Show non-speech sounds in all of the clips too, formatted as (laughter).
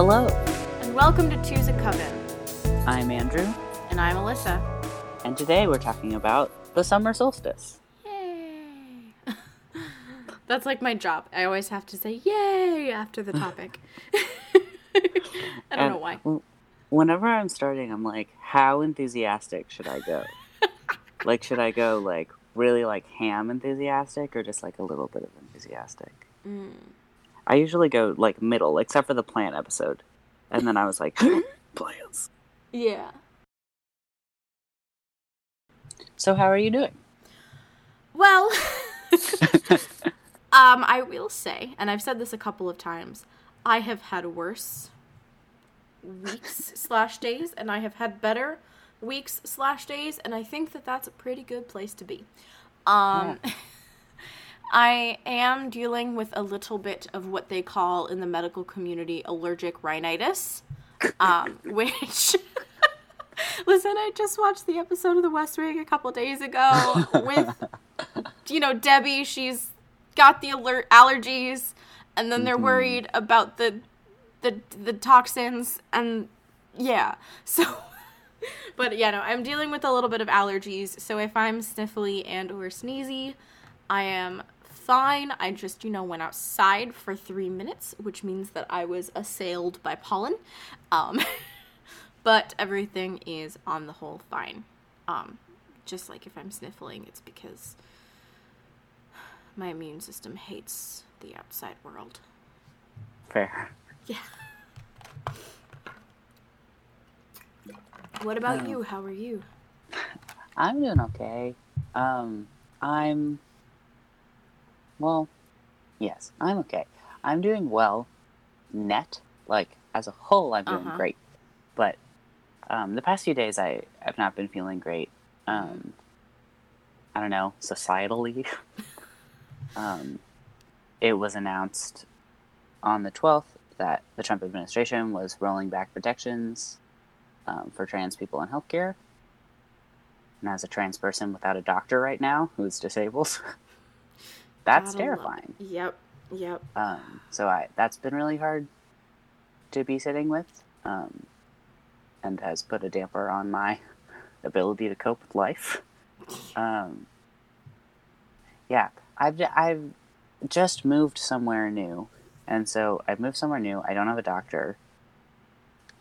Hello, and welcome to Two's a Coven. I'm Andrew, And I'm Alyssa. and today we're talking about the summer solstice. Yay! (laughs) That's like my job. I always have to say yay after the topic. (laughs) I don't And know why. Whenever I'm starting, I'm like, how enthusiastic should I go? (laughs) like, should I go like really like ham enthusiastic or just like a little bit of enthusiastic? Mm. I usually go like middle, except for the plant episode. And then I was like, (gasps) plants. Yeah. So, how are you doing? Well, (laughs) (laughs) um, I will say, and I've said this a couple of times, I have had worse weeks (laughs) slash days, and I have had better weeks slash days, and I think that that's a pretty good place to be. Um, I am dealing with a little bit of what they call in the medical community allergic rhinitis, um, (laughs) which. (laughs) Listen, I just watched the episode of The West Wing a couple days ago with, (laughs) you know, Debbie. She's got the alert allergies, and then they're Mhm. worried about the, the the toxins, and yeah. So, but yeah, no, I'm dealing with a little bit of allergies. So if I'm sniffly and or sneezy, I am fine. I just, you know, went outside for three minutes, which means that I was assailed by pollen. Um, (laughs) but everything is on the whole fine. Um, just like if I'm sniffling, it's because my immune system hates the outside world. Fair. Yeah. What about Oh. you? How are you? I'm doing okay. Um, I'm. Well, yes, I'm okay. I'm doing well. Net, like as a whole, I'm doing Uh-huh. great. But um, the past few days, I have not been feeling great. Um, I don't know, societally. (laughs) um, it was announced on the 12th that the Trump administration was rolling back protections um, for trans people in healthcare. And as a trans person without a doctor right now who's disabled, (laughs) that's terrifying. Yep. Yep. Um, so I that's been really hard to be sitting with, um, and has put a damper on my ability to cope with life. Um, yeah, I've I've just moved somewhere new, and so I've moved somewhere new. I don't have a doctor.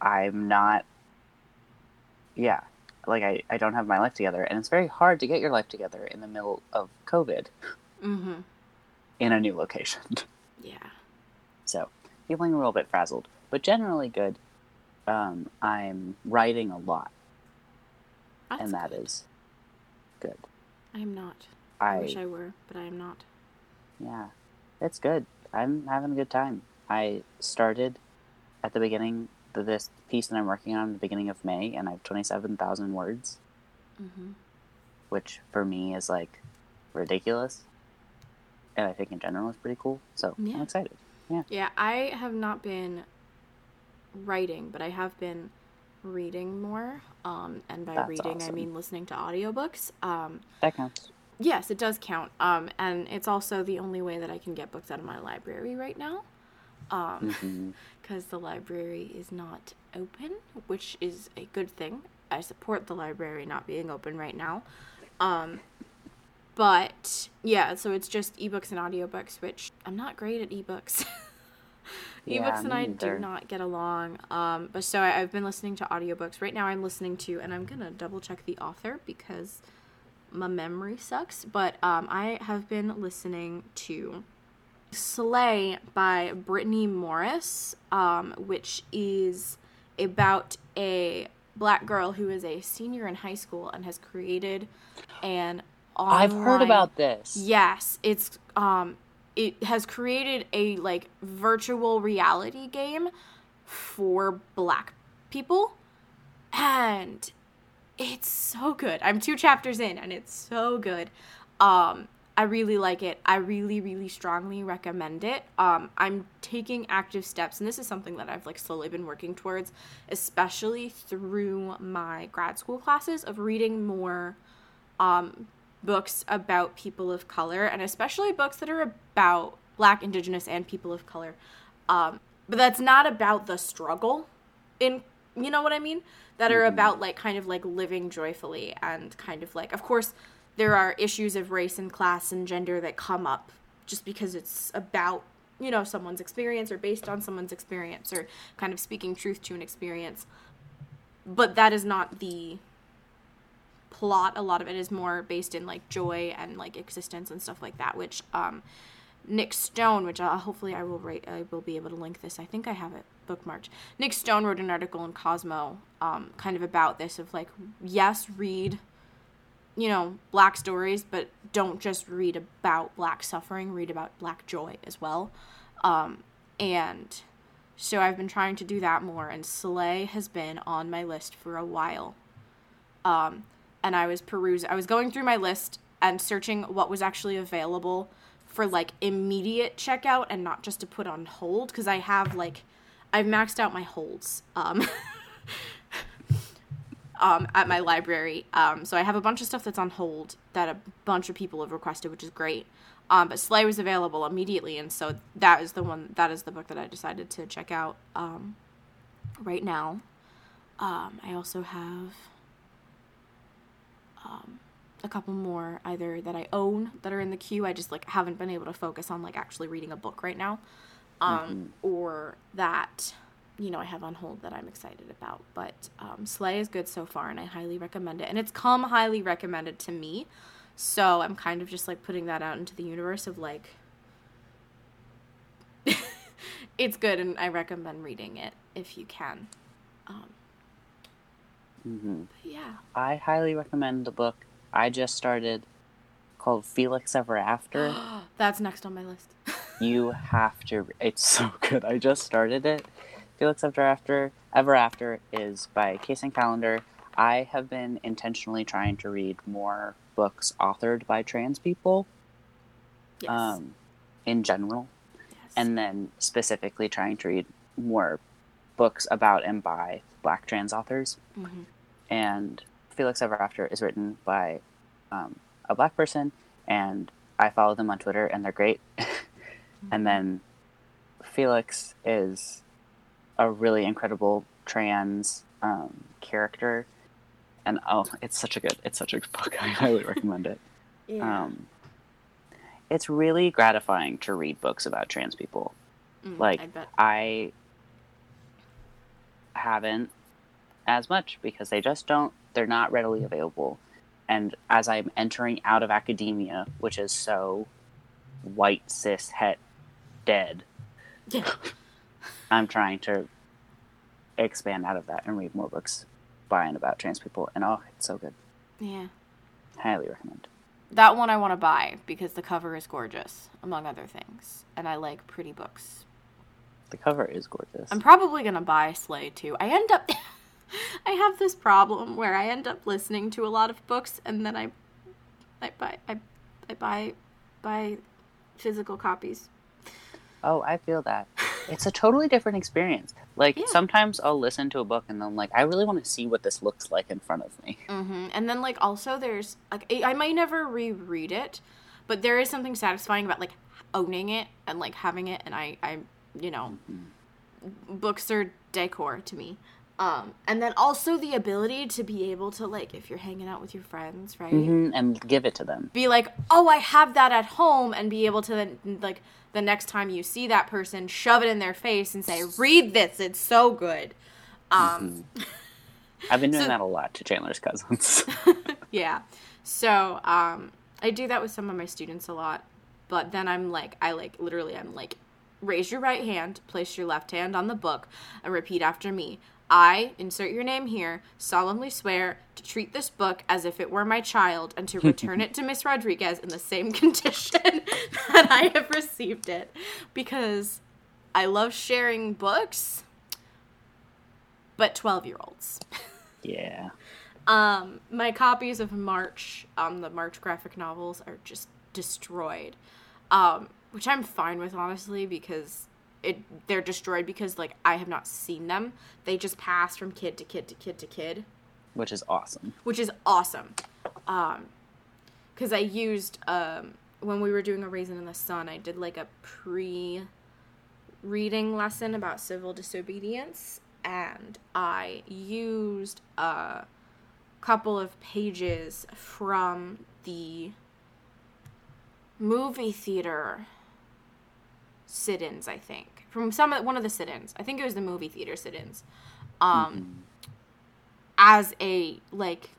I'm not. Yeah, like I, I don't have my life together, and it's very hard to get your life together in the middle of COVID Mm-hmm. In a new location. (laughs) Yeah. So, feeling a little bit frazzled, but generally good. Um, I'm writing a lot, That's and that good. is good. I am not. I, I, wish I were, but I am not. yeah, it's good. I'm having a good time. I started at the beginning of this piece that I'm working on at the beginning of May, and I have 27,000 words, Mm-hmm. which for me is like ridiculous. And I think in general is pretty cool. So Yeah. I'm excited. Yeah, Yeah, I have not been writing, but I have been reading more. Um, and by That's reading, I mean listening to audiobooks. Um, That counts. yes, it does count. Um, and it's also the only way that I can get books out of my library right now. Um, (laughs) hmm because the library is not open, which is a good thing. I support the library not being open right now. Um, but yeah, so it's just ebooks and audiobooks, which I'm not great at ebooks. (laughs) Yeah, ebooks and I do not get along. Um, but so I, I've been listening to audiobooks. Right now I'm listening to, and I'm gonna double check the author because my memory sucks. But um, I have been listening to Slay by Brittney Morris, um, which is about a black girl who is a senior in high school and has created an online I've heard about this. Yes, it's um it has created a like virtual reality game for black people and it's so good. I'm two chapters in and it's so good. Um I really like it. I really really strongly recommend it. Um I'm taking active steps and this is something that I've like slowly been working towards especially through my grad school classes of reading more um books about people of color and especially books that are about black indigenous and people of color um but that's not about the struggle in you know what I mean? That are Mhm. about like kind of like living joyfully and kind of like of course there are issues of race and class and gender that come up just because it's about you know someone's experience or based on someone's experience or kind of speaking truth to an experience but that is not the plot a lot of it is more based in like joy and like existence and stuff like that which um Nic Stone which uh, hopefully i will write i will be able to link this. I think i have it bookmarked. Nic Stone wrote an article in cosmo um kind of about this of like yes read you know black stories but don't just read about black suffering read about black joy as well. Um and so I've been trying to do that more, and Slay has been on my list for a while. Um, and I was perusing, I was going through my list and searching what was actually available for like immediate checkout and not just to put on hold because I have like, I've maxed out my holds. Um, (laughs) um, at my library. Um, so I have a bunch of stuff that's on hold that a bunch of people have requested, which is great. Um, but Slay was available immediately, and so that is the one. That is the book that I decided to check out um, right now. Um, I also have um, a couple more either that I own that are in the queue. I just like haven't been able to focus on like actually reading a book right now, um, or that you know I have on hold that I'm excited about. But um, Slay is good so far, and I highly recommend it. And it's come highly recommended to me, so I'm kind of just like putting that out into the universe of like. (laughs) it's good, and I recommend reading it if you can. Um, hmm but yeah. I highly recommend the book I just started called Felix Ever After. (gasps) That's next on my list. (laughs) you have to. It's so good. I just started it. Felix Ever After. Ever After is by Kacen Callender. I have been intentionally trying to read more books authored by trans people, yes. um, in general, yes. and then specifically trying to read more books about and by Black trans authors. Mhm. And Felix Ever After is written by um, a black person, and I follow them on Twitter, and they're great. (laughs) and then Felix is a really incredible trans um, character, and oh, it's such a good, it's such a good book. (laughs) I highly recommend it. (laughs) yeah. Um, it's really gratifying to read books about trans people. Mm, like, I. I haven't as much because they just don't they're not readily available and as i'm entering out of academia which is so white cis het dead Yeah. (laughs) i'm trying to expand out of that and read more books by and about trans people and oh it's so good Yeah. highly recommend That one I want to buy because the cover is gorgeous, among other things. And I like pretty books. the cover is gorgeous I'm probably going to buy Slay too. I end up. (laughs) I have this problem where I end up listening to a lot of books and then I. I buy. I, I buy. buy physical copies. oh i feel that it's a totally different experience like Yeah. sometimes i'll listen to a book and then like i really want to see what this looks like in front of me Mm-hmm. And then like also there's like I I might never reread it, but there is something satisfying about like owning it and like having it. And I I you know, books are decor to me. Um, and then also the ability to be able to like if you're hanging out with your friends, right? hmm and give it to them Be like, oh, I have that at home, and be able to then like the next time you see that person, shove it in their face and say, "Read this, it's so good." Um, (laughs) I've been doing So- that a lot to Chandler's cousins. (laughs) yeah. So, um, I do that with some of my students a lot. But then I'm like, I like, literally, I'm like, raise your right hand, place your left hand on the book, and repeat after me. I, insert your name here, solemnly swear to treat this book as if it were my child and to (laughs) return it to Miss Rodriguez in the same (laughs) condition that I have received it. Because I love sharing books, but 12 year olds. yeah. Um, my copies of March, um, the March graphic novels are just destroyed. Um, which I'm fine with honestly because it they're destroyed because like I have not seen them. They just pass from kid to kid to kid to kid, Which is awesome. which is awesome. Um, because I used um when we were doing a raisin in the sun, I did like a pre reading lesson about civil disobedience, and I used a couple of pages from the movie theater sit-ins. I think from some one of the sit-ins. I think it was the movie theater sit-ins. Um, as a like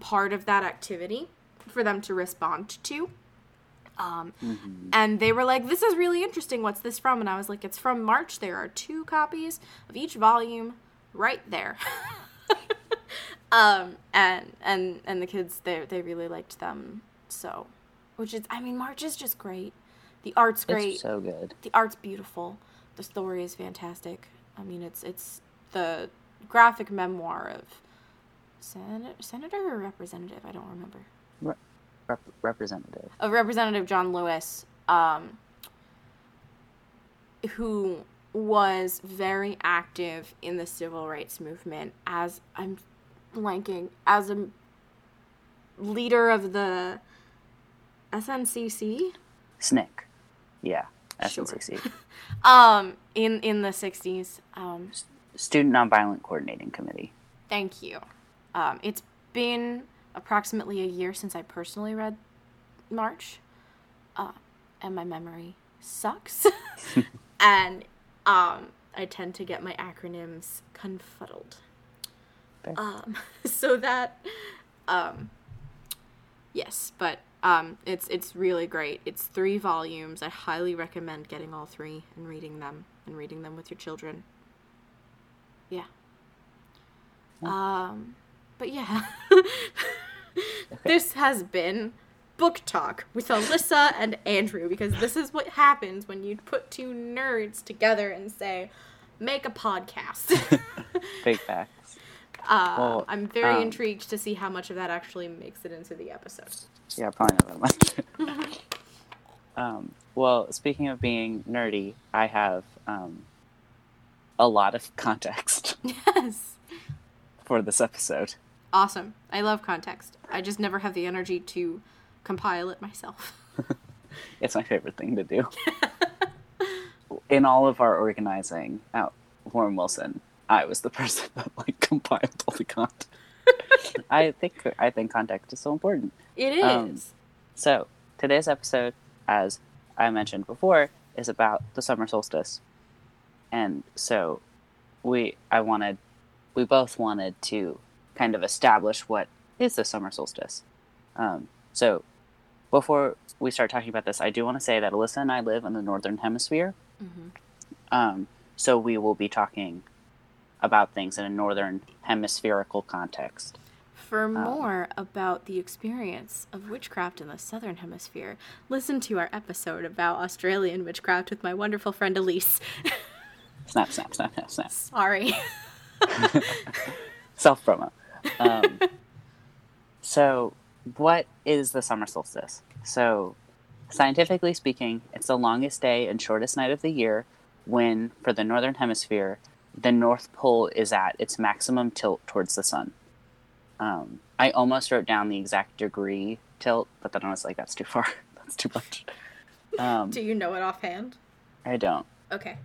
part of that activity for them to respond to. Um, Mhm. and they were like, "This is really interesting. What's this from?" And I was like, "It's from March. There are two copies of each volume right there." (laughs) um, and and and the kids they they really liked them. So, which is, I mean, March is just great. The art's great It's so good. the art's beautiful the story is fantastic i mean it's it's the graphic memoir of Sen- senator or representative i don't remember Rep- representative. of representative john lewis um, who was very active in the civil rights movement as i'm blanking as a leader of the sncc SNCC. Yeah. Sure. (laughs) Um in in the 60s um Student Nonviolent Coordinating Committee. Thank you. Um, it's been approximately a year since I personally read March, uh, and my memory sucks. (laughs) and um, I tend to get my acronyms confuddled. Um, (laughs) so that, um, yes, but um, it's it's really great. It's three volumes. I highly recommend getting all three and reading them and reading them with your children. Yeah. Um, but yeah, (laughs) (laughs) this has been book talk with Alyssa and Andrew because this is what happens when you put two nerds together and say, make a podcast. (laughs) Big facts. Uh, Well, I'm very um, intrigued to see how much of that actually makes it into the episode. Yeah, probably not that much. (laughs) um, well, speaking of being nerdy, I have um, a lot of (laughs) context (laughs) Yes. for this episode. Awesome. I love context. I just never have the energy to compile it myself. It's my favorite thing to do. In all of our organizing out Warren Wilson, I was the (laughs) person that like compiled all the content. (laughs) I think I think context is so important. It is. Um, So today's episode, as I mentioned before, is about the summer solstice, and so we I wanted we both wanted to kind of establish what is the summer solstice. Um, so before we start talking about this, I do want to say that Alyssa and I live in the northern hemisphere, Mhm. um, so we will be talking about things in a northern hemispherical context. For more about the experience of witchcraft in the Southern Hemisphere, listen to our episode about Australian witchcraft with my wonderful friend Elise. (laughs) Snap, snap, snap, snap, snap. Sorry. (laughs) self promo. Um, (laughs) so, what is the summer solstice? So, scientifically speaking, it's the longest day and shortest night of the year when, for the northern hemisphere, the North Pole is at its maximum tilt towards the sun. Um, I almost wrote down the exact degree tilt, but then I was like, that's too far. (laughs) that's too much. Um, Do you know it offhand? I don't. Okay.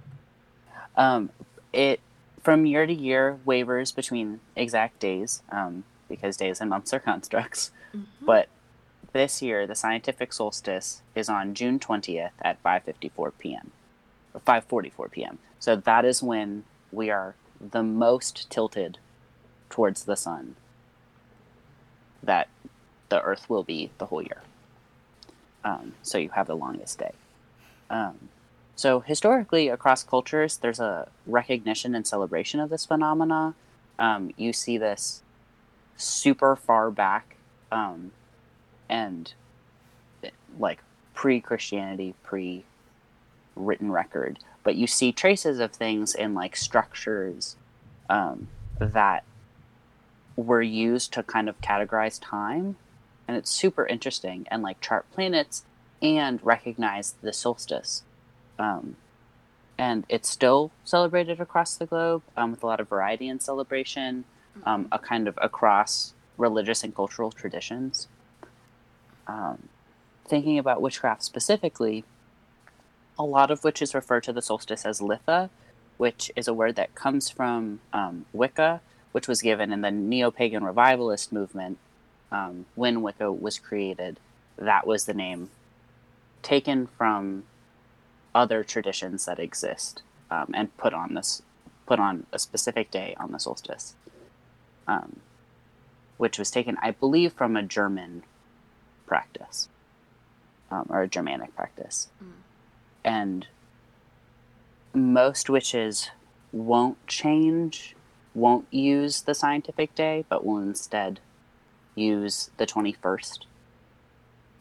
Um, it from year to year wavers between exact days um, because days and months are constructs. But this year, the scientific solstice is on June twentieth at five fifty four p.m. or five forty four p.m. So that is when we are the most tilted towards the sun that the Earth will be the whole year. Um, so you have the longest day. Um, so historically, across cultures, there's a recognition and celebration of this phenomena. Um, you see this super far back, um, and like pre-Christianity, pre-written record, but you see traces of things in like structures um, that were used to kind of categorize time, and it's super interesting and like chart planets and recognize the solstice um, and it's still celebrated across the globe um, with a lot of variety and celebration, um, a kind of across religious and cultural traditions. Um, thinking about witchcraft specifically, a lot of witches refer to the solstice as Litha, which is a word that comes from um, Wicca, which was given in the neo pagan revivalist movement um, when Wicca was created. That was the name taken from other traditions that exist um, and put on this put on a specific day on the solstice, um, which was taken, I believe, from a German practice um, or a Germanic practice, Mm. And most witches won't change, won't use the scientific day, but will instead use the twenty first,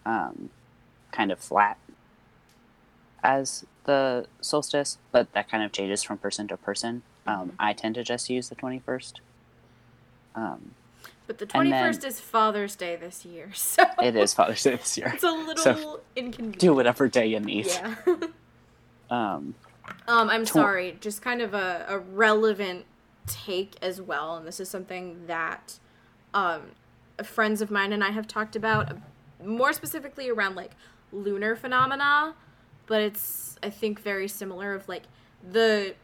um, kind of flat as the solstice, but that kind of changes from person to person. Um, Mhm. I tend to just use the 21st. Um, But the 21st then- is Father's Day this year, (laughs) so it is Father's Day this year. (laughs) It's a little So, inconvenient. Do whatever day you need. Yeah. (laughs) Um, um, I'm Tw- sorry. Just kind of a, a relevant take as well, and this is something that um, friends of mine and I have talked about, more specifically around like lunar phenomena, but it's I think very similar. Of like the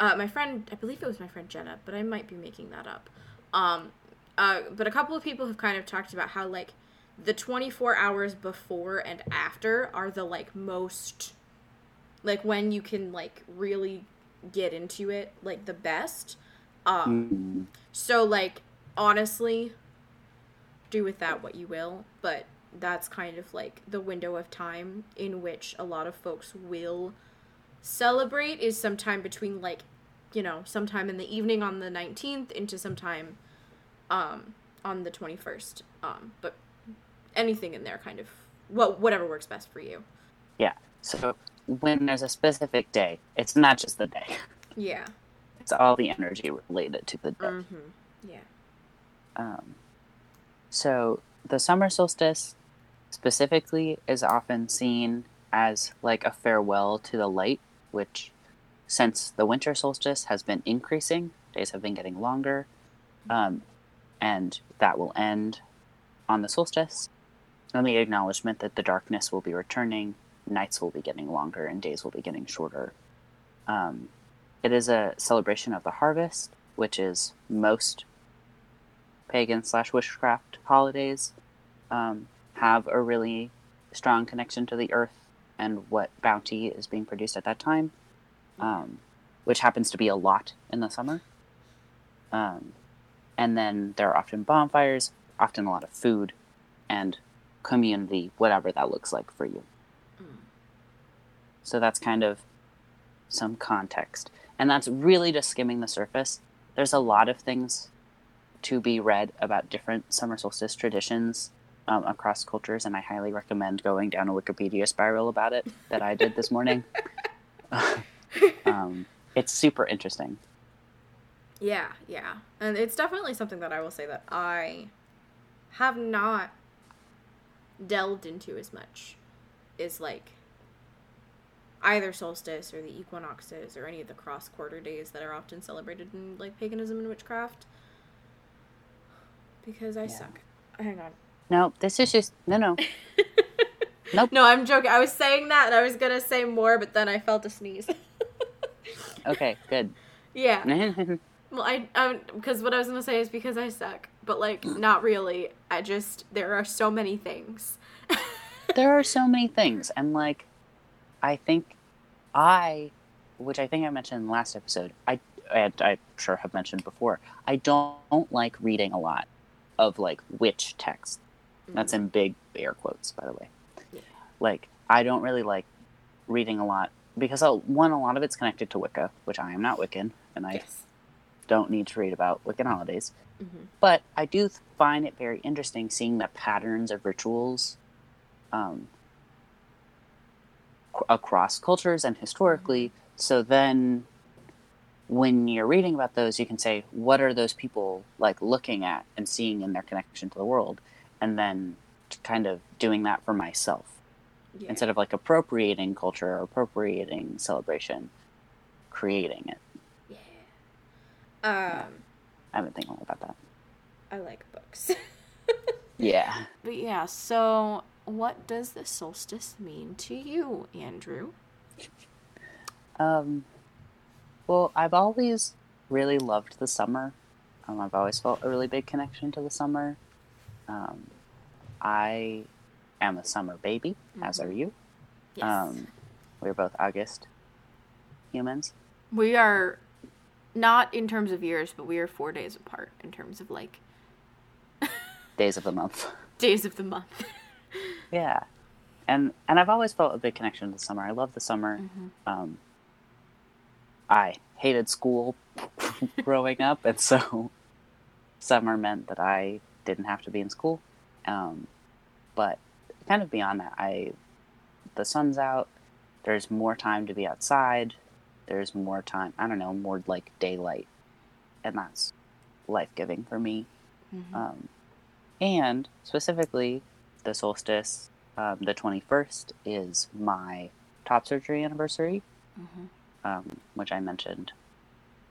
uh, my friend, I believe it was my friend Jenna, but I might be making that up. Um, uh, but a couple of people have kind of talked about how like the 24 hours before and after are the like most like when you can like really get into it like the best um mm, so like honestly do with that what you will but that's kind of like the window of time in which a lot of folks will celebrate is sometime between like you know sometime in the evening on the 19th into sometime um on the 21st um but anything in there kind of well whatever works best for you yeah. So when there's a specific day, it's not just the day. yeah It's all the energy related to the day. mm-hmm yeah Um, so the summer solstice specifically is often seen as like a farewell to the light, which since the winter solstice has been increasing, days have been getting longer, um, and that will end on the solstice. And the acknowledgement that the darkness will be returning, nights will be getting longer, and days will be getting shorter. Um, it is a celebration of the harvest, which is most pagan slash witchcraft holidays um, have a really strong connection to the earth and what bounty is being produced at that time, um, which happens to be a lot in the summer. Um, and then there are often bonfires, often a lot of food, and community, whatever that looks like for you. So that's kind of some context. And that's really just skimming the surface. There's a lot of things to be read about different summer solstice traditions um, across cultures, and I highly recommend going down a Wikipedia spiral about it that I did this morning. (laughs) (laughs) um, it's super interesting. Yeah, yeah. And it's definitely something that I will say that I have not delved into as much is like either solstice or the equinoxes or any of the cross quarter days that are often celebrated in like paganism and witchcraft. Because I Yeah. suck. Hang on. No, this is just no, no. (laughs) Nope. No, I'm joking. I was saying that and I was gonna say more, but then I felt a sneeze. (laughs) Okay, good. yeah. (laughs) Well, I, I, because what I was gonna say is because I suck, but like mm. not really. I just there are so many things. there are so many things and like i think i which i think i mentioned in the last episode i and i sure have mentioned before i don't, like reading a lot of like witch text. That's in big air quotes by the way. Yeah. like i don't really like reading a lot because uh, one a lot of it's connected to wicca which i am not wiccan and i yes. don't need to read about wiccan holidays. Hmm but I do find it very interesting seeing the patterns of rituals um, across cultures and historically. So then, when you're reading about those, you can say, what are those people like looking at and seeing in their connection to the world, and then kind of doing that for myself Yeah. instead of like appropriating culture or appropriating celebration, creating it. yeah. Um, I've been thinking about that. I like books. (laughs) Yeah. But yeah, so what does the solstice mean to you, Andrew? Um, well, I've always really loved the summer. Um, I've always felt a really big connection to the summer. Um, I am a summer baby, as are you. Yes. Um, we're both August humans. we are not in terms of years, but we are four days apart in terms of like Days of the month. (laughs) days of the month. Yeah, and and I've always felt a big connection to the summer. I love the summer. Um, I hated school (laughs) growing up, and so (laughs) summer meant that I didn't have to be in school. Um, but kind of beyond that, I the sun's out. There's more time to be outside. There's more time. I don't know, more like daylight, and that's life giving for me. Um, and specifically, the solstice, um, the 21st, is my top surgery anniversary, um, which I mentioned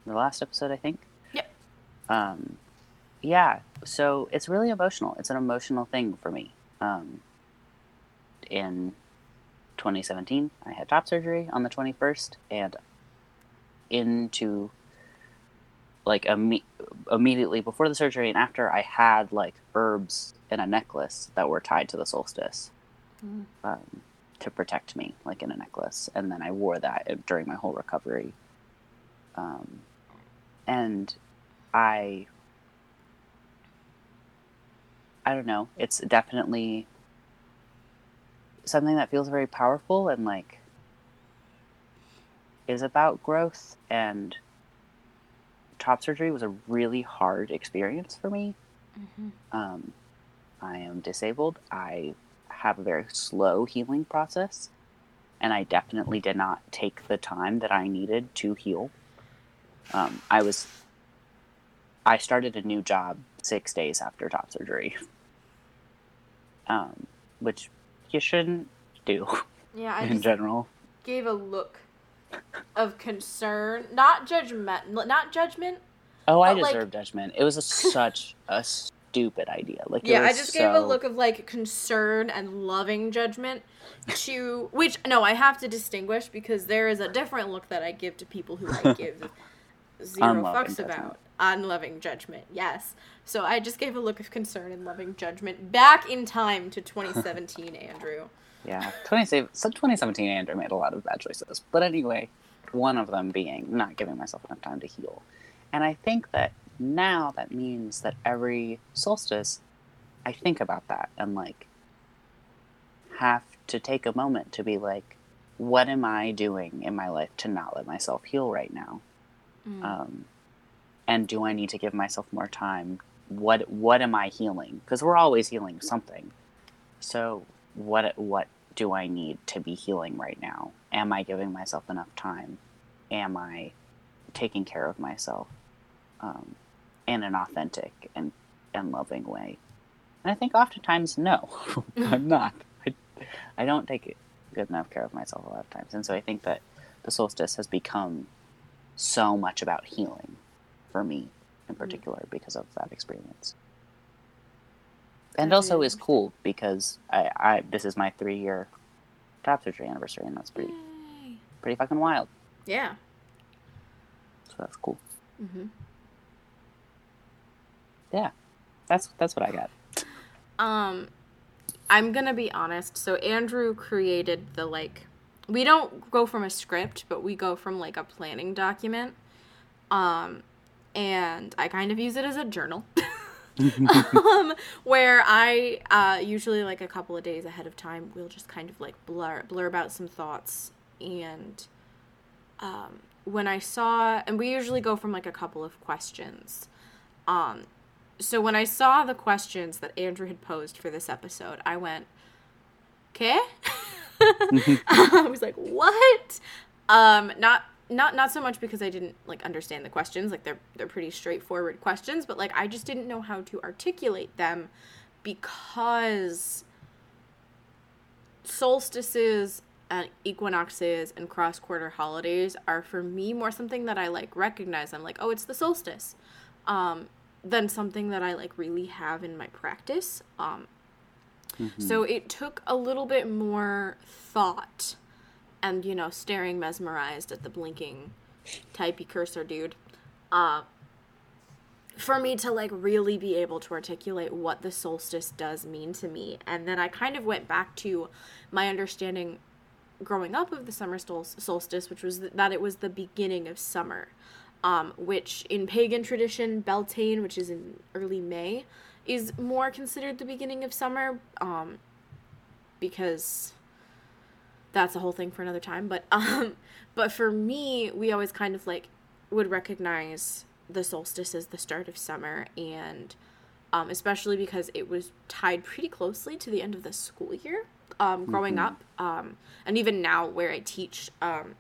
in the last episode, I think. Yep. Um, yeah, so it's really emotional. It's an emotional thing for me. Um, in 2017, I had top surgery on the 21st, and into like imme- immediately before the surgery and after, I had like herbs in a necklace that were tied to the solstice um, to protect me, like in a necklace. And then I wore that during my whole recovery. Um, and I, I don't know. It's definitely something that feels very powerful and like is about growth and top surgery was a really hard experience for me. Um, i am disabled. I have a very slow healing process and i definitely did not take the time that i needed to heal. Um, i was i started a new job six days after top surgery. (laughs) Um, which you shouldn't do Yeah, I (laughs) in general. gave a look of concern, not judgment, not judgment. Oh, I But, like- deserve judgment. It was a, such a stupid idea. Like, Yeah, I just gave a look of like concern and loving judgment to which no, I have to distinguish because there is a different look that I give to people who I (laughs) give zero fucks judgment. about. Unloving judgment, yes. So I just gave a look of concern and loving judgment back in time to 2017, Andrew. Yeah, 20, so 2017 Andrew made a lot of bad choices. But anyway, one of them being not giving myself enough time to heal. And I think that now that means that every solstice, I think about that and like have to take a moment to be like, what am I doing in my life to not let myself heal right now? Um, and do I need to give myself more time? What what am I healing? Because we're always healing something. So what what do I need to be healing right now? Am I giving myself enough time? Am I taking care of myself um, in an authentic and and loving way? And I think oftentimes no, (laughs) I'm not. I, I don't take good enough care of myself a lot of times, and so I think that the solstice has become so much about healing for me in particular because of that experience and I also is cool because I, I this is my three year top surgery anniversary and that's pretty Yay. pretty fucking wild Yeah. so that's cool Mm-hmm. yeah that's that's what i got Um, I'm gonna be honest. So Andrew created the like. We don't go from a script, but we go from like a planning document. Um, and I kind of use it as a journal. (laughs) (laughs) um, where I uh, usually like a couple of days ahead of time, we'll just kind of like blur blur out some thoughts and um, when I saw, and we usually go from like a couple of questions. Um, so when I saw the questions that Andrew had posed for this episode, I went, "Okay." (laughs) I was like, "What?" Um, not not not so much because I didn't like understand the questions. Like they're they're pretty straightforward questions, but like I just didn't know how to articulate them because solstices and equinoxes and cross quarter holidays are for me more something that I like recognize. I'm like, oh, it's the solstice, um, than something that I like really have in my practice. Um, Mm-hmm. So it took a little bit more thought and, you know, staring mesmerized at the blinking typey cursor dude. Uh, for me to like really be able to articulate what the solstice does mean to me. And then I kind of went back to my understanding growing up of the summer solstice, which was that it was the beginning of summer. Um, which in pagan tradition, Beltane, which is in early May, is more considered the beginning of summer um, because that's a whole thing for another time. But (laughs) um, but for me, we always kind of like would recognize the solstice as the start of summer, and um, especially because it was tied pretty closely to the end of the school year. Um, growing Mhm. up, um, and even now where I teach, um,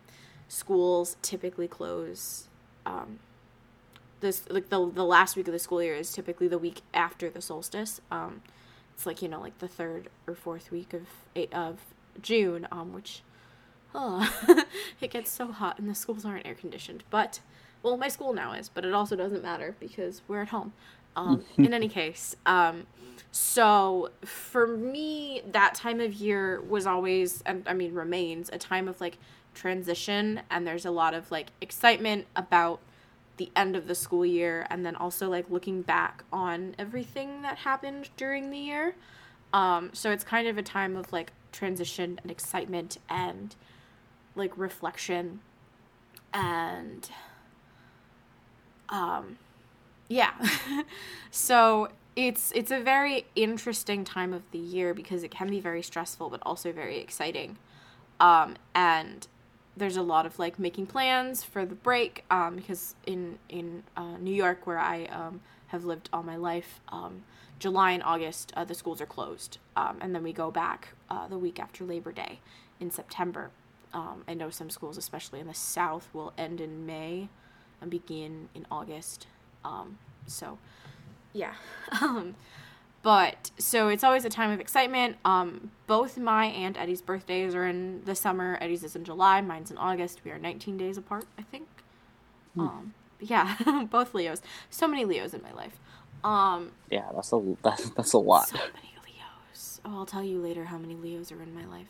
schools typically close. Um, this like the the last week of the school year is typically the week after the solstice. Um, it's like you know like the third or fourth week of of June, um, which oh, (laughs) it gets so hot and the schools aren't air conditioned. But well, my school now is, but it also doesn't matter because we're at home. Um, in any (laughs) case, um, so for me, that time of year was always, and I mean, remains a time of like transition, and there's a lot of like excitement about the end of the school year, and then also like looking back on everything that happened during the year. Um, so it's kind of a time of like transition and excitement and like reflection and um yeah. (laughs) So it's it's a very interesting time of the year because it can be very stressful but also very exciting. Um and there's a lot of like making plans for the break um because in in uh, New York where I um have lived all my life um July and August uh, the schools are closed um and then we go back uh, the week after Labor Day in September. Um I know some schools especially in the south will end in May and begin in August. Um so yeah (laughs) um but so it's always a time of excitement. Um both my and eddie's birthdays are in the summer. Eddie's is in july mine's in august. We are 19 days apart i think. Um yeah (laughs) both leos. So many leos in my life um Yeah, that's a (laughs) that's, that's a lot. so many leos oh i'll tell you later how many leos are in my life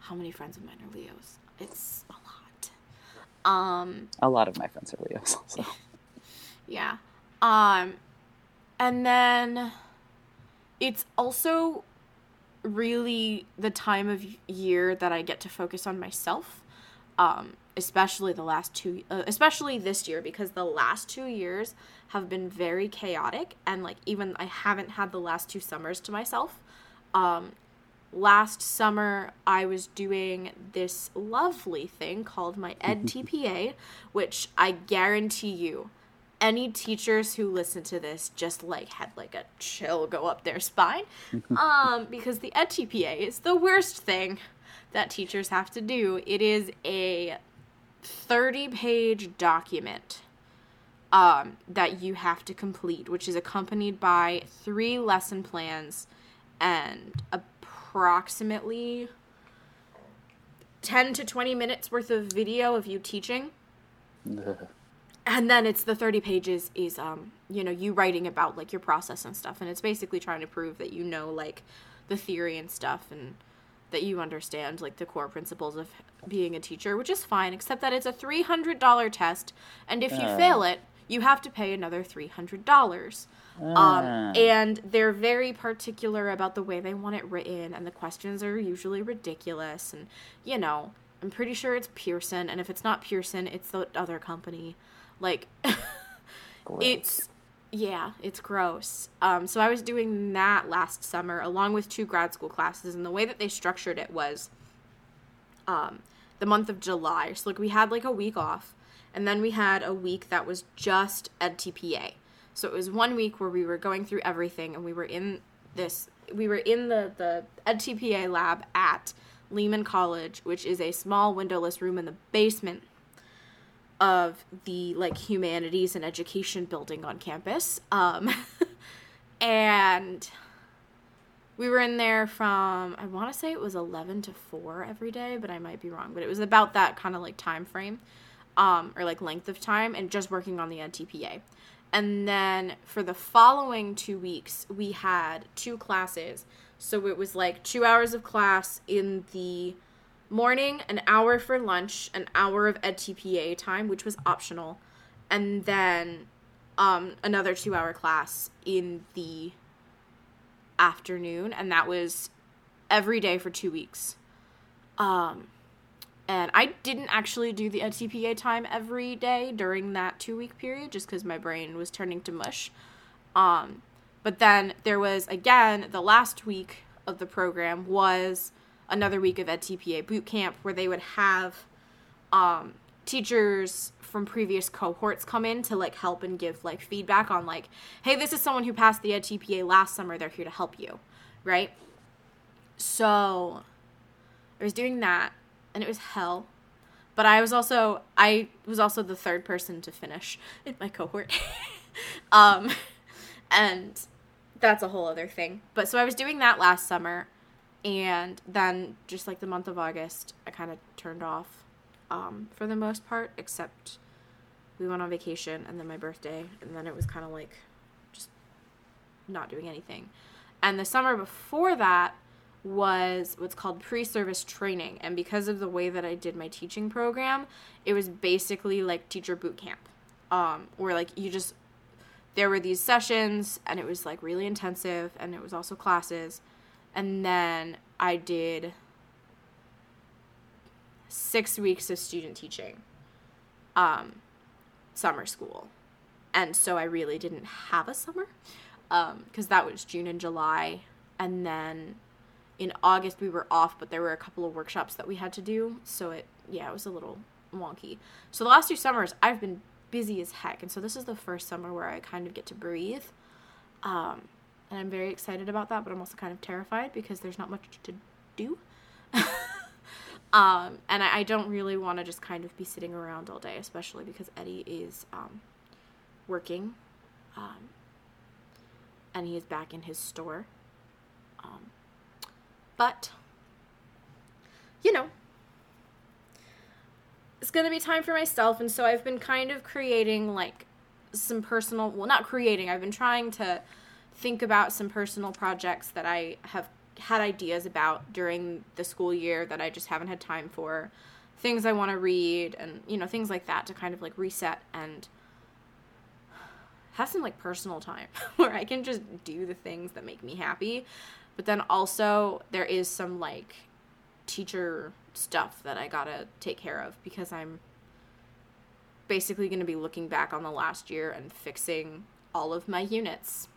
how many friends of mine are leos it's a lot um A lot of my friends are Leos. (laughs) So (laughs) Yeah. Um and then it's also really the time of year that I get to focus on myself. Um especially the last two uh, especially this year because the last 2 years have been very chaotic and like even I haven't had the last two summers to myself. Um last summer I was doing this lovely thing called my Ed (laughs) TPA, which I guarantee you any teachers who listen to this just like had like a chill go up their spine (laughs) um because the ed tpa is the worst thing that teachers have to do it is a 30 page document um that you have to complete which is accompanied by three lesson plans and approximately 10 to 20 minutes worth of video of you teaching. (laughs) And then it's the 30 pages is um you know you writing about like your process and stuff. And it's basically trying to prove that you know like the theory and stuff and that you understand like the core principles of being a teacher which is fine except that it's a $300 test and if you Uh. fail it you have to pay another $300 um, Ah. and they're very particular about the way they want it written, and the questions are usually ridiculous. And you know, I'm pretty sure it's Pearson, and if it's not Pearson, it's the other company. Like, (laughs) it's yeah, it's gross. Um, so I was doing that last summer along with two grad school classes, and the way that they structured it was, um, the month of July. So like we had like a week off, and then we had a week that was just EdTPA. So it was one week where we were going through everything, and we were in this. We were in the the EdTPA lab at Lehman College, which is a small windowless room in the basement of the like humanities and education building on campus. Um, (laughs) and we were in there from I want to say it was 11 to 4 every day, but I might be wrong, but it was about that kind of like time frame. um, or like length of time, and just working on the EdTPA. And then for the following two weeks, we had two classes. So it was like two hours of class in the morning, an hour for lunch, an hour of EdTPA time, which was optional, and then um, another two hour class in the afternoon, and that was every day for two weeks. Um, and I didn't actually do the EdTPA time every day during that two week period just because my brain was turning to mush. Um, but then there was again the last week of the program was another week of EdTPA boot camp where they would have um, teachers from previous cohorts come in to like help and give like feedback on like, hey, this is someone who passed the EdTPA last summer. They're here to help you, right? So I was doing that, and it was hell. But I was also I was also the third person to finish in my cohort. (laughs) um, and that's a whole other thing. But so I was doing that last summer and then just like the month of August, I kind of turned off um, for the most part, except we went on vacation and then my birthday, and then it was kind of like just not doing anything. And the summer before that was what's called pre service training. And because of the way that I did my teaching program, it was basically like teacher boot camp, um, where like you just, there were these sessions and it was like really intensive and it was also classes and then I did six weeks of student teaching, um, summer school, and so I really didn't have a summer, because um, that was June and July, and then in August we were off, but there were a couple of workshops that we had to do, so it yeah it was a little wonky. So the last two summers I've been busy as heck, and so this is the first summer where I kind of get to breathe. Um, and I'm very excited about that, but I'm also kind of terrified because there's not much to do. (laughs) um, and I, I, don't really want to just kind of be sitting around all day, especially because Eddie is um, working, um, and he is back in his store. Um, but you know, it's gonna be time for myself, and so I've been kind of creating like some personal. Well, not creating. I've been trying to think about some personal projects that I have had ideas about during the school year that I just haven't had time for, things I want to read, and you know things like that to kind of like reset and have some like personal time (laughs) where I can just do the things that make me happy. But then also there is some like teacher stuff that I gotta take care of because I'm basically to be looking back on the last year and fixing all of my units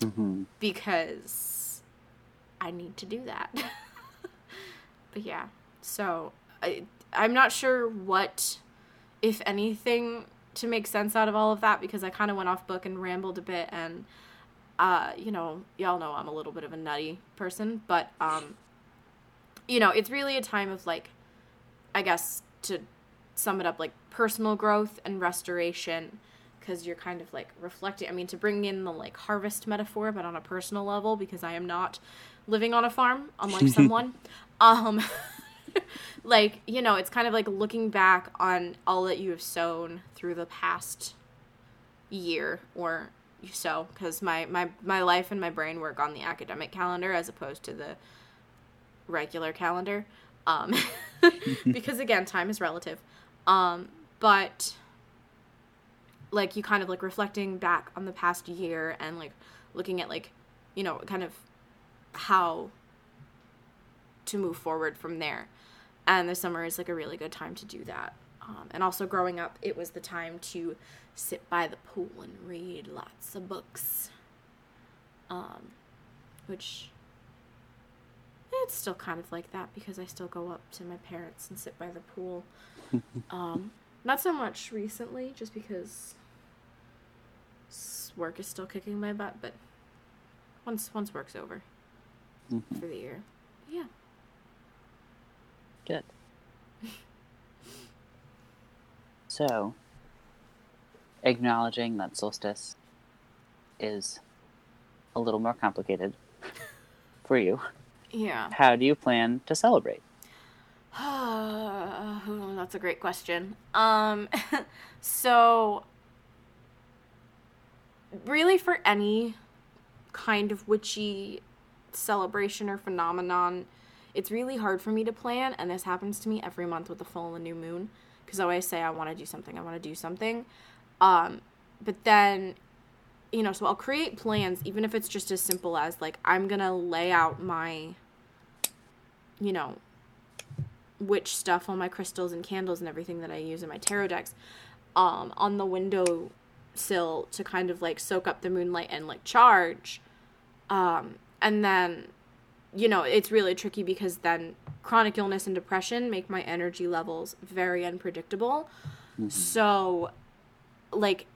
mm-hmm. because I need to do that. (laughs) but yeah, so I, I'm not sure what, if anything, to make sense out of all of that because I kind of went off book and rambled a bit and uh, you know, y'all know I'm a little bit of a nutty person, but um, you know, it's really a time of like, I guess to sum it up, like personal growth and restoration because you're kind of like reflecting. I mean, to bring in the like harvest metaphor, but on a personal level, because I am not living on a farm, unlike (laughs) someone. Um, (laughs) like you know, it's kind of like looking back on all that you have sown through the past year or so, because my my my life and my brain work on the academic calendar as opposed to the regular calendar. Um, (laughs) because again, time is relative. Um, but like you kind of like reflecting back on the past year and like looking at like you know kind of how to move forward from there. And the summer is like a really good time to do that. Um, and also growing up it was the time to sit by the pool and read lots of books. Um, which it's still kind of like that because i still go up to my parents and sit by the pool. (laughs) Um, not so much recently just because work is still kicking my butt, but once once work's over mm-hmm. for the year, yeah. Good. (laughs) so, acknowledging that solstice is a little more complicated (laughs) for you. Yeah. How do you plan to celebrate? (sighs) That's a great question. Um, (laughs) so really for any kind of witchy celebration or phenomenon, it's really hard for me to plan, and this happens to me every month with the full and the new moon. Because I always say I want to do something, I want to do something. Um, but then, you know, so I'll create plans, even if it's just as simple as like I'm gonna lay out my, you know, witch stuff on my crystals and candles and everything that I use in my tarot decks, um, on the window sill to kind of like soak up the moonlight and like charge. Um, and then, you know, it's really tricky because then chronic illness and depression make my energy levels very unpredictable. Mm-hmm. So, like,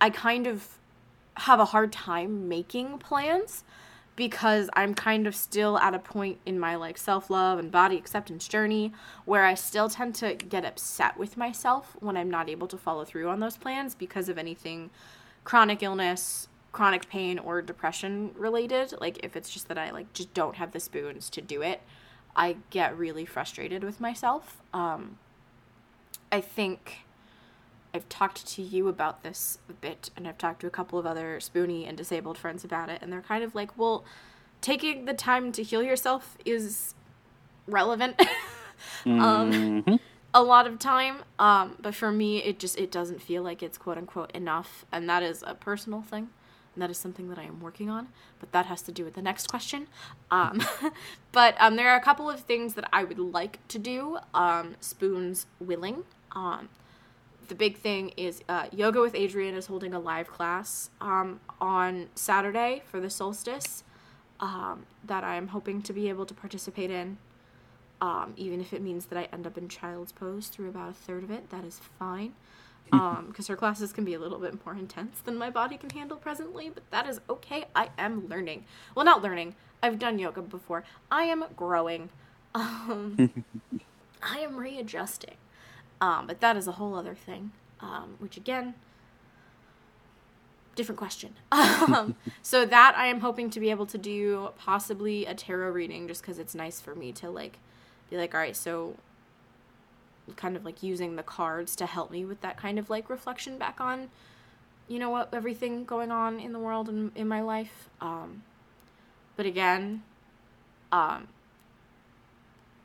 I kind of have a hard time making plans because I'm kind of still at a point in my like self-love and body acceptance journey where I still tend to get upset with myself when I'm not able to follow through on those plans because of anything chronic illness, chronic pain or depression related. Like if it's just that I like just don't have the spoons to do it, I get really frustrated with myself. Um I think I've talked to you about this a bit, and I've talked to a couple of other spoony and disabled friends about it, and they're kind of like, well, taking the time to heal yourself is relevant. (laughs) um, mm-hmm. a lot of time, um, but for me, it just it doesn't feel like it's quote unquote enough, and that is a personal thing. And that is something that I am working on, but that has to do with the next question. Um, (laughs) but um, there are a couple of things that I would like to do, um, spoons willing. Um, the big thing is uh, Yoga with Adriene is holding a live class um, on Saturday for the solstice um, that I'm hoping to be able to participate in. Um, even if it means that I end up in child's pose through about a third of it, that is fine. Because (laughs) um, her classes can be a little bit more intense than my body can handle presently, but that is okay. I am learning. Well, not learning. I've done yoga before. I am growing. Um, (laughs) I am readjusting. Um, but that is a whole other thing, um, which again, different question. (laughs) um, so that I am hoping to be able to do possibly a tarot reading, just because it's nice for me to like be like, all right, so kind of like using the cards to help me with that kind of like reflection back on, you know what, everything going on in the world and in my life. Um, but again, um,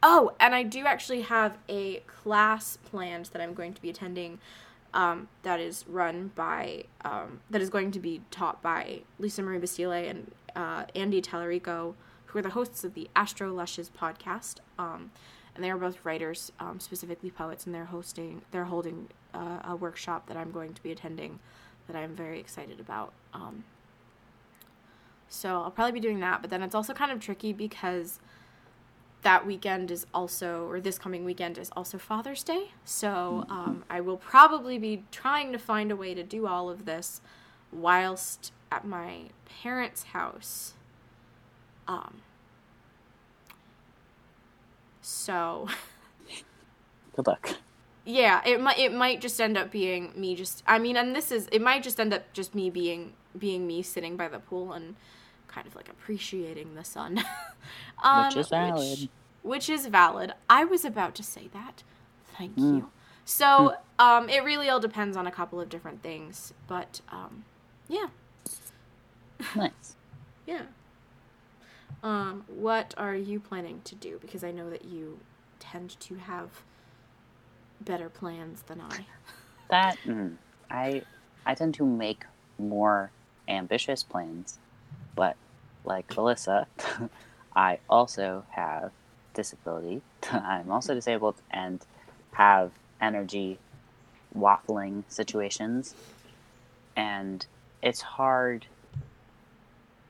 Oh, and I do actually have a class planned that I'm going to be attending. Um, that is run by um, that is going to be taught by Lisa Marie Basile and uh, Andy Tallarico, who are the hosts of the Astro Lushes podcast. Um, and they are both writers, um, specifically poets, and they're hosting they're holding uh, a workshop that I'm going to be attending that I'm very excited about. Um, so I'll probably be doing that, but then it's also kind of tricky because that weekend is also, or this coming weekend is also Father's Day. So um, I will probably be trying to find a way to do all of this whilst at my parents' house. Um, so. (laughs) Good luck. Yeah, it might it might just end up being me just I mean and this is it might just end up just me being being me sitting by the pool and kind of like appreciating the sun. (laughs) um, which is valid. Which, which, is valid. I was about to say that. Thank mm. you. So hmm. um, it really all depends on a couple of different things, but um, yeah. (laughs) Nice. yeah. Um, what are you planning to do? Because I know that you tend to have better plans than I. That (laughs) mm, I I tend to make more ambitious plans but like Alyssa, (laughs) I also have disability. (laughs) I'm also disabled and have energy waffling situations. And it's hard.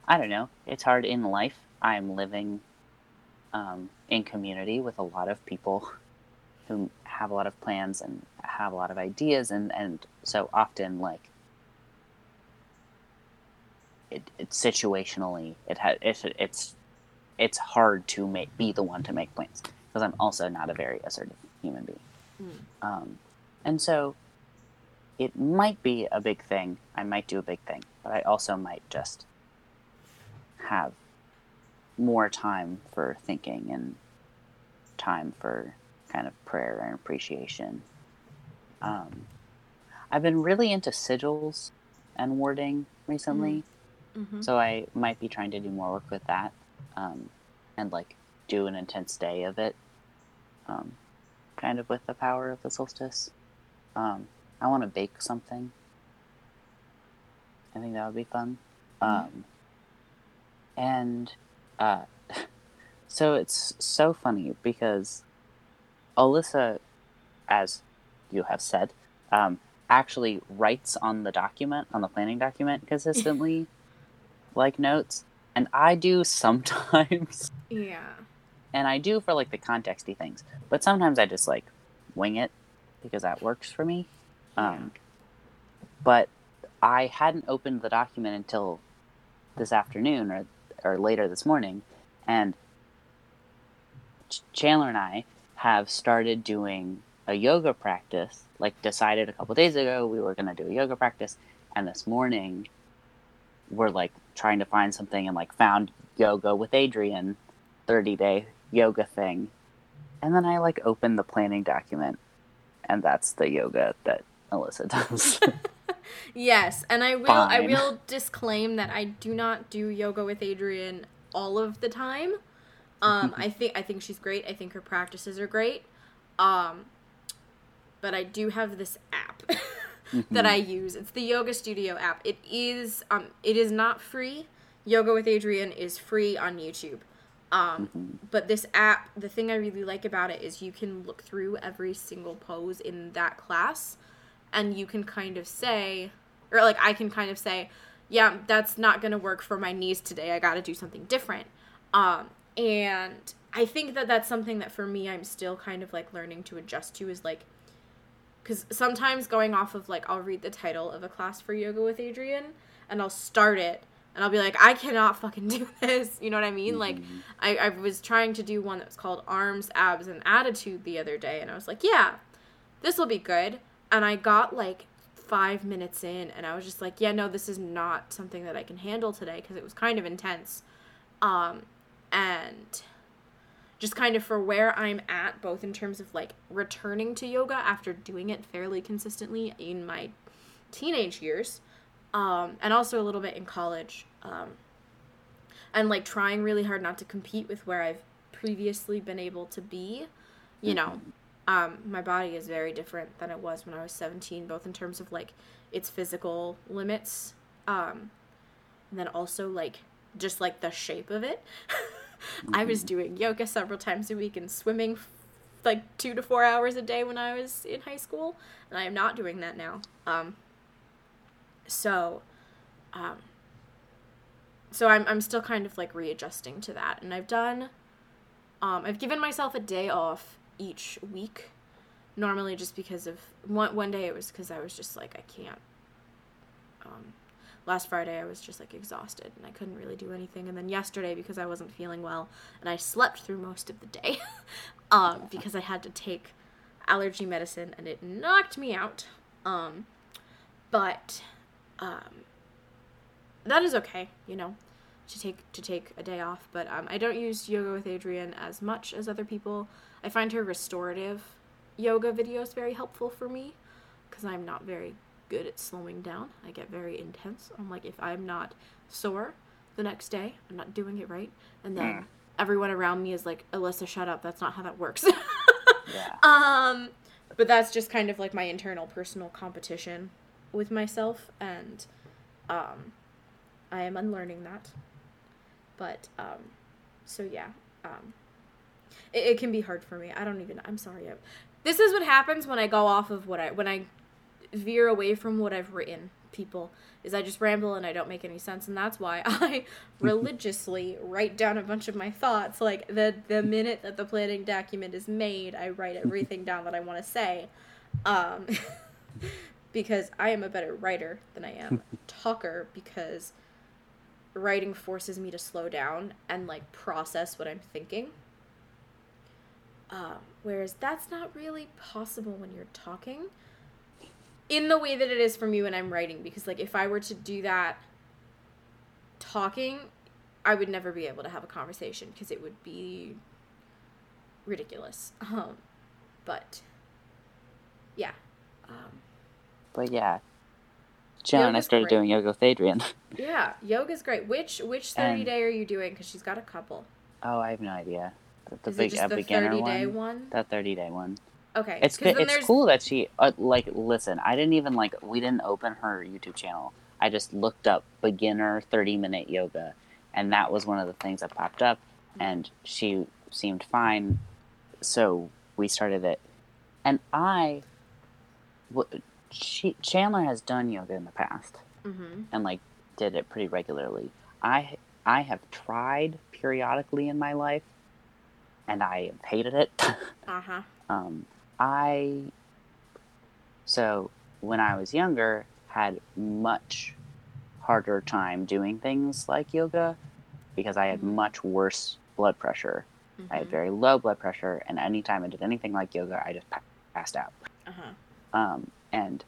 I don't know. It's hard in life. I'm living um, in community with a lot of people who have a lot of plans and have a lot of ideas. And, and so often, like, it, it situationally it has it, it's it's hard to make be the one to make plans because I'm also not a very assertive human being. Mm. Um, and so it might be a big thing. I might do a big thing, but I also might just have more time for thinking and time for kind of prayer and appreciation. Um, I've been really into sigils and wording recently, Mm-hmm. so I might be trying to do more work with that, um, and like do an intense day of it, um, kind of with the power of the solstice. Um, I want to bake something. I think that would be fun. Um, and uh, (laughs) so it's so funny because Alyssa, as you have said, um, actually writes on the document, on the planning document, consistently, (laughs) like notes. And I do sometimes, (laughs) Yeah. and I do for like the contexty things, but sometimes I just like wing it because that works for me. Um, but I hadn't opened the document until this afternoon or or later this morning, and Ch- Chandler and I have started doing a yoga practice. Like decided a couple days ago we were gonna do a yoga practice, and this morning we're like trying to find something and like found yoga with Adriene, thirty day yoga thing, and then I like opened the planning document, and that's the yoga that Alyssa (laughs) does. (laughs) Yes, and I will I will disclaim that I do not do yoga with Adriene all of the time. Um (laughs) I think I think she's great. I think her practices are great. Um but I do have this app that I use. It's the Yoga Studio app. It is um it is not free. Yoga with Adriene is free on YouTube. Um, but this app, the thing I really like about it is you can look through every single pose in that class and you can kind of say or like I can kind of say, yeah, that's not going to work for my knees today. I got to do something different. Um and I think that that's something that for me I'm still kind of like learning to adjust to is like cuz sometimes going off of like I'll read the title of a class for yoga with Adriene and I'll start it and I'll be like I cannot fucking (laughs) do this. You know what I mean? Like I I was trying to do one that was called arms, abs and attitude the other day and I was like, yeah, this will be good. And I got like five minutes in and I was just like, yeah, no, this is not something that I can handle today because it was kind of intense. Um, and just kind of for where I'm at, both in terms of like returning to yoga after doing it fairly consistently in my teenage years, um, and also a little bit in college, um, and like trying really hard not to compete with where I've previously been able to be, you know, um, my body is very different than it was when I was 17, both in terms of like its physical limits, um, and then also like just like the shape of it. (laughs) (laughs) I was doing yoga several times a week and swimming like two to four hours a day when I was in high school, and I am not doing that now. Um, so, um, so I'm I'm still kind of like readjusting to that, and I've done, um, I've given myself a day off each week, normally just because of one one day it was because I was just like I can't. Um, last Friday I was just like exhausted and I couldn't really do anything, and then yesterday because I wasn't feeling well and I slept through most of the day, (laughs) um, because I had to take allergy medicine and it knocked me out. Um, but um, that is okay, you know, to take to take a day off. But um, I don't use yoga with Adriene as much as other people. I find her restorative yoga videos very helpful for me because I'm not very good at slowing down. I get very intense. I'm like, if I'm not sore the next day, I'm not doing it right. And then Mm. everyone around me is like, Alyssa, shut up. That's not how that works. (laughs) Yeah. um, but that's just kind of like my internal personal competition with myself. And um, I am unlearning that. But um, so yeah. Um, it, it can be hard for me. I don't even, I'm sorry. I, this is what happens when I go off of what I, when I veer away from what I've written, people, is I just ramble and I don't make any sense. And that's why (laughs) I religiously write down a bunch of my thoughts. Like the, the minute that the planning document is made, I write everything down that I want to say. Um, (laughs) because I am a better writer than I am (laughs) talker because writing forces me to slow down and like process what I'm thinking. Um, whereas that's not really possible when you're talking in the way that it is for me when I'm writing. Because like if I were to do that talking, I would never be able to have a conversation because it would be ridiculous. (laughs) Um, but yeah. Um, But yeah, and I started great. doing yoga with Adriene. (laughs) yeah, yoga's great. Which which thirty And- day are you doing? Because she's got a couple. oh, I have no idea. The, the Is big it just a the beginner thirty one. day one? That thirty day one. Okay, It's good. It's there's- cool that she uh, like listen. I didn't even like we didn't open her YouTube channel. I just looked up beginner thirty minute yoga, and that was one of the things that popped up, and she seemed fine, so we started it, and I, w- she Chandler has done yoga in the past Mhm. and like did it pretty regularly. I I have tried periodically in my life, and I hated it. (laughs) Uh huh. um, I so when I was younger had much harder time doing things like yoga because I had Mhm. much worse blood pressure. I had Mhm. very low blood pressure, and anytime I did anything like yoga, I just passed out. Uh huh. Um, and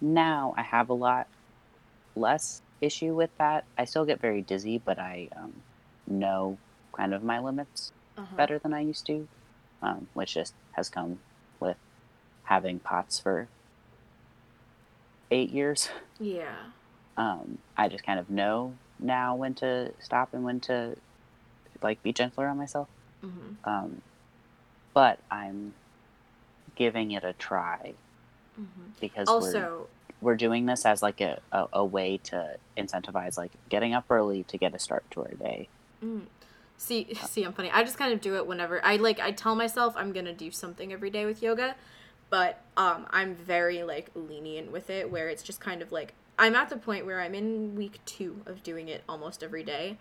now I have a lot less issue with that. I still get very dizzy, but I um, know kind of my limits Uh-huh. better than I used to, um, which just has come with having POTS for eight years. Yeah. Um, I just kind of know now when to stop and when to like be gentler on myself. Mm-hmm. Um, but I'm giving it a try Mm-hmm. because we're Also, we're doing this as like a, a, a way to incentivize like getting up early to get a start to our day. mm, see, see, I'm funny. I just kind of do it whenever I like. I tell myself I'm gonna do something every day with yoga, but um, I'm very like lenient with it, where it's just kind of like I'm at the point where I'm in week two of doing it almost every day,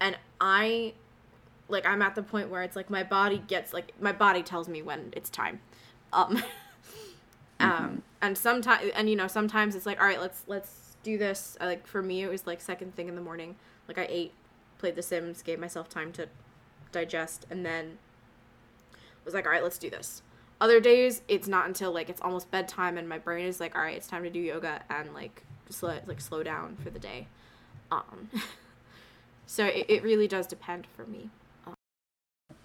and I like I'm at the point where it's like my body gets like my body tells me when it's time. Um, (laughs) um and sometimes and you know sometimes it's like all right let's let's do this I, like for me it was like second thing in the morning like i ate played the sims gave myself time to digest and then was like all right let's do this. Other days it's not until like it's almost bedtime and my brain is like all right it's time to do yoga and like let like slow down for the day. Um (laughs) so it, it really does depend for me. Um,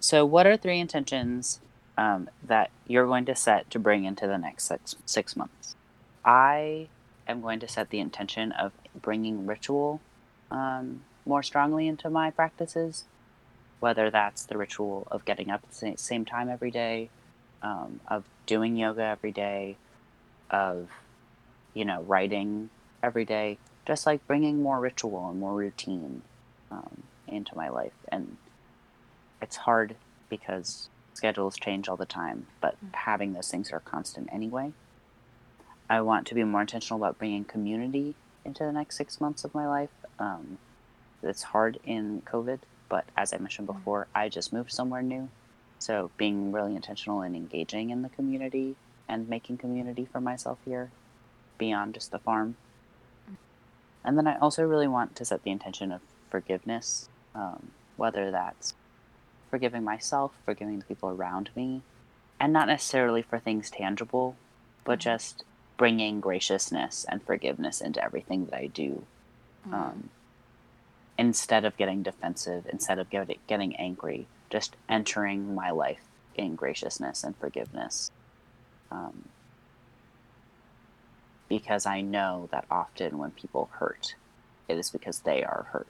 So, what are three intentions um, that you're going to set to bring into the next six, six months? I am going to set the intention of bringing ritual um, more strongly into my practices, whether that's the ritual of getting up at the same time every day, um, of doing yoga every day, of, you know, writing every day, just like bringing more ritual and more routine um, into my life. And it's hard because schedules change all the time, but having those things are constant anyway. I want to be more intentional about bringing community into the next six months of my life. Um, it's hard in COVID, but as I mentioned before, I just moved somewhere new. So being really intentional and engaging in the community and making community for myself here beyond just the farm. And then I also really want to set the intention of forgiveness, um, whether that's forgiving myself, forgiving the people around me, and not necessarily for things tangible, but Mhm. just bringing graciousness and forgiveness into everything that I do. Um, instead of getting defensive, instead of get, getting angry, just entering my life in graciousness and forgiveness. Um, because I know that often when people hurt, it is because they are hurt.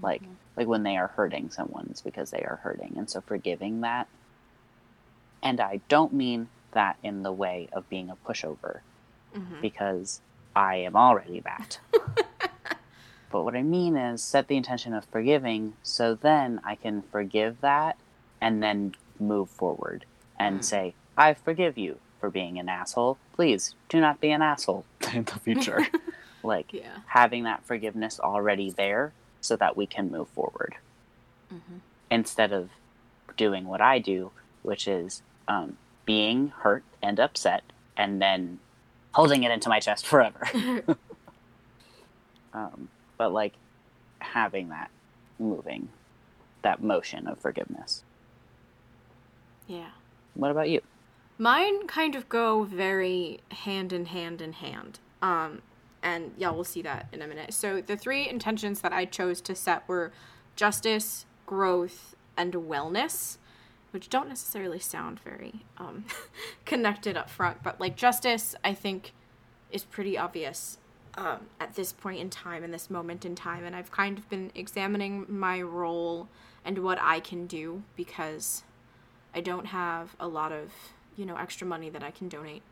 Like, Mhm. like when they are hurting someone, it's because they are hurting. And so forgiving that. And I don't mean that in the way of being a pushover, Mhm. because I am already that. (laughs) but what I mean is set the intention of forgiving so then I can forgive that and then move forward and Mm. say, I forgive you for being an asshole. Please do not be an asshole (laughs) in the future. (laughs) like yeah having that forgiveness already there so that we can move forward Mhm. instead of doing what I do, which is um, being hurt and upset and then holding it into my chest forever. (laughs) um, but like having that moving, that motion of forgiveness. yeah What about you? Mine kind of go very hand in hand in hand. Um, and yeah, we'll see that in a minute. So the three intentions that I chose to set were justice, growth, and wellness. which don't necessarily sound very um, (laughs) connected up front, but like justice, I think, is pretty obvious um, at this point in time, in this moment in time. And I've kind of been examining my role and what I can do because I don't have a lot of, you know, extra money that I can donate.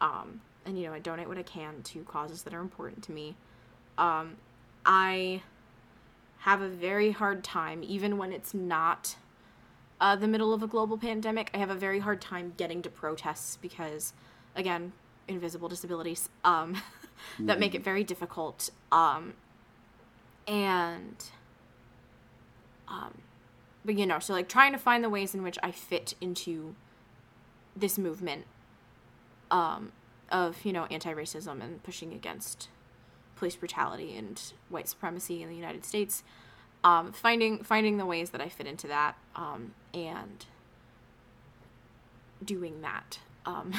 Um, and, you know, I donate what I can to causes that are important to me. Um, I have a very hard time, even when it's not uh, the middle of a global pandemic, I have a very hard time getting to protests because, again, invisible disabilities um, (laughs) that mm-hmm. make it very difficult. Um, and, um, but you know, so like trying to find the ways in which I fit into this movement um, of, you know, anti racism and pushing against police brutality and white supremacy in the United States um, finding finding the ways that I fit into that um, and doing that. Um,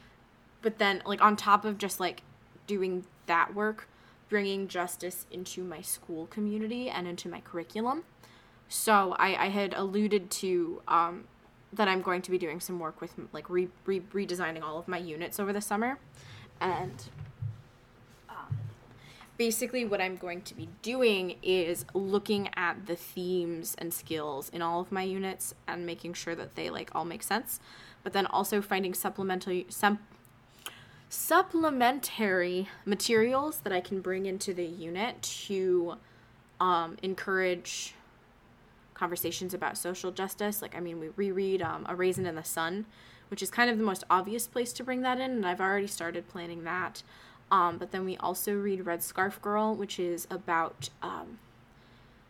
(laughs) but then, like on top of just like doing that work, bringing justice into my school community and into my curriculum. So I, I had alluded to um, that I'm going to be doing some work with like re- re- redesigning all of my units over the summer, and basically what I'm going to be doing is looking at the themes and skills in all of my units and making sure that they like all make sense, but then also finding supplementary some supplementary materials that I can bring into the unit to um, encourage conversations about social justice. Like, I mean, we reread um, A Raisin in the Sun, which is kind of the most obvious place to bring that in, and I've already started planning that. Um, but then we also read Red Scarf Girl, which is about um,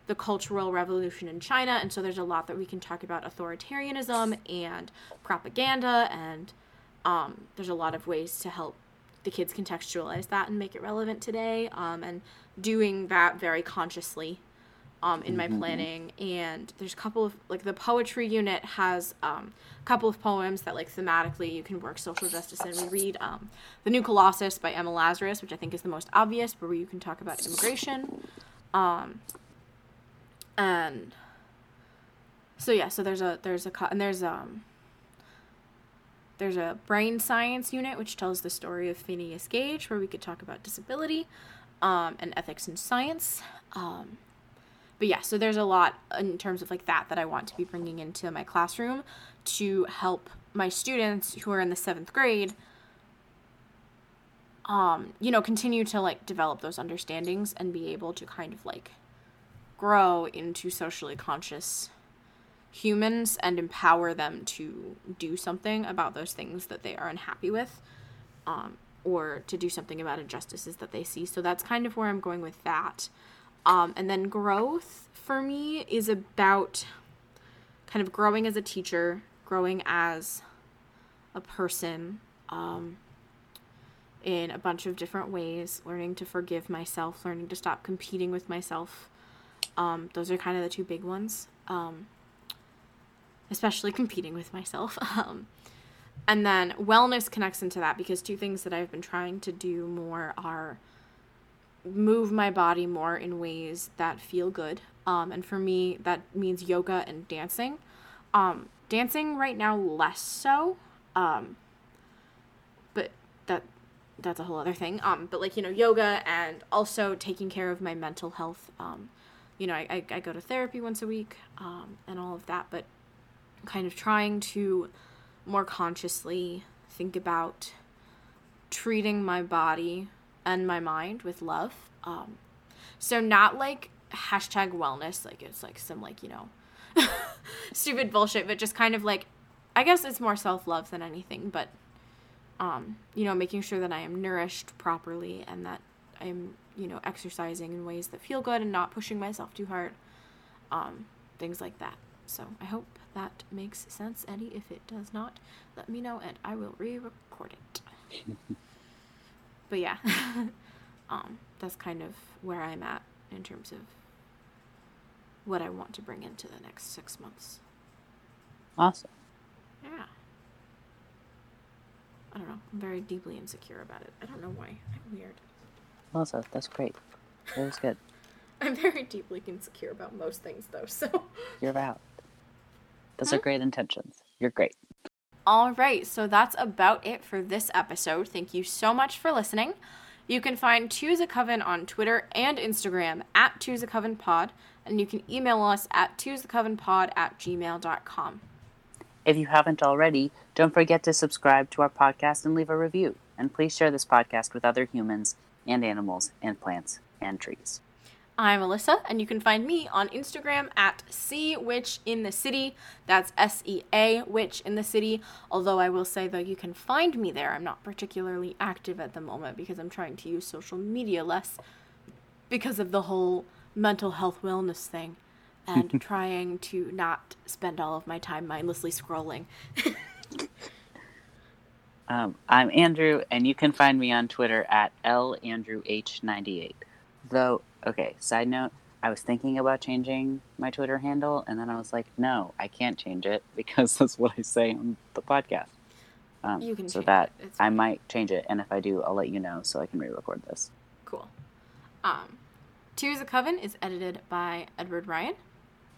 the Cultural Revolution in China. And so there's a lot that we can talk about authoritarianism and propaganda. And um, there's a lot of ways to help the kids contextualize that and make it relevant today. Um, and doing that very consciously um, in my mm-hmm. planning. And there's a couple of, like, the poetry unit has um, couple of poems that like thematically you can work social justice in. We read um, The New Colossus by Emma Lazarus, which I think is the most obvious, where you can talk about immigration. Um, and so yeah, so there's a there's a and there's um there's a brain science unit which tells the story of Phineas Gage, where we could talk about disability um, and ethics in science. Um, but yeah, so there's a lot in terms of like that that I want to be bringing into my classroom to help my students who are in the seventh grade um, you know, continue to like develop those understandings and be able to kind of like grow into socially conscious humans and empower them to do something about those things that they are unhappy with um, or to do something about injustices that they see. So that's kind of where I'm going with that. Um, and then growth for me is about kind of growing as a teacher, growing as a person um, in a bunch of different ways, learning to forgive myself, learning to stop competing with myself. Um, those are kind of the two big ones, um, especially competing with myself. (laughs) Um, and then wellness connects into that because two things that I've been trying to do more are move my body more in ways that feel good. Um, and for me, that means yoga and dancing. Um, dancing right now less so um but that that's a whole other thing um but like you know yoga and also taking care of my mental health um you know i i, I go to therapy once a week um and all of that but kind of trying to more consciously think about treating my body and my mind with love um so not like hashtag wellness like it's like some like you know (laughs) stupid bullshit, but just kind of like, I guess it's more self love than anything, but, um, you know, making sure that I am nourished properly and that I'm, you know, exercising in ways that feel good and not pushing myself too hard, um, things like that. So I hope that makes sense, Eddie. If it does not, let me know and I will re record it. (laughs) but yeah, (laughs) um, that's kind of where I'm at in terms of what I want to bring into the next six months. Awesome. Yeah. I don't know. I'm very deeply insecure about it. I don't know why. I'm weird. Also, that's great. That was good. (laughs) I'm very deeply insecure about most things, though. So you're out. Those are great intentions. You're great. All right, so that's about it for this episode. Thank you so much for listening. You can find Two's a Coven on Twitter and Instagram at Two's a Coven Pod, and you can email us at two'sacovenpod at gmail.com. If you haven't already, don't forget to subscribe to our podcast and leave a review. And please share this podcast with other humans and animals and plants and trees. I'm Alyssa, and you can find me on Instagram at Sea Witch in the City. That's S E A Witch in the City. Although I will say, though, you can find me there. I'm not particularly active at the moment because I'm trying to use social media less because of the whole mental health wellness thing (laughs) and trying to not spend all of my time mindlessly scrolling. (laughs) um, I'm Andrew, and you can find me on Twitter at LAndrewH98. Though, okay, side note, I was thinking about changing my Twitter handle, and then I was like, no, I can't change it (laughs) because that's what I say on the podcast. Um, You can so that it. I might change it, and if I do, I'll let you know so I can re-record this. Cool. Um, Two's a Coven is edited by Edward Ryan.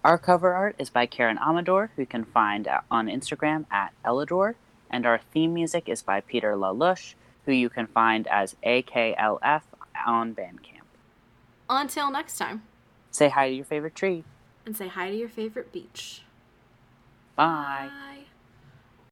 Our cover art is by Karen Amador, who you can find on Instagram at Ellador, and our theme music is by Peter LaLush, who you can find as AKLF on Bandcamp. Until next time, Say hi to your favorite tree. and say hi to your favorite beach. Bye. Bye.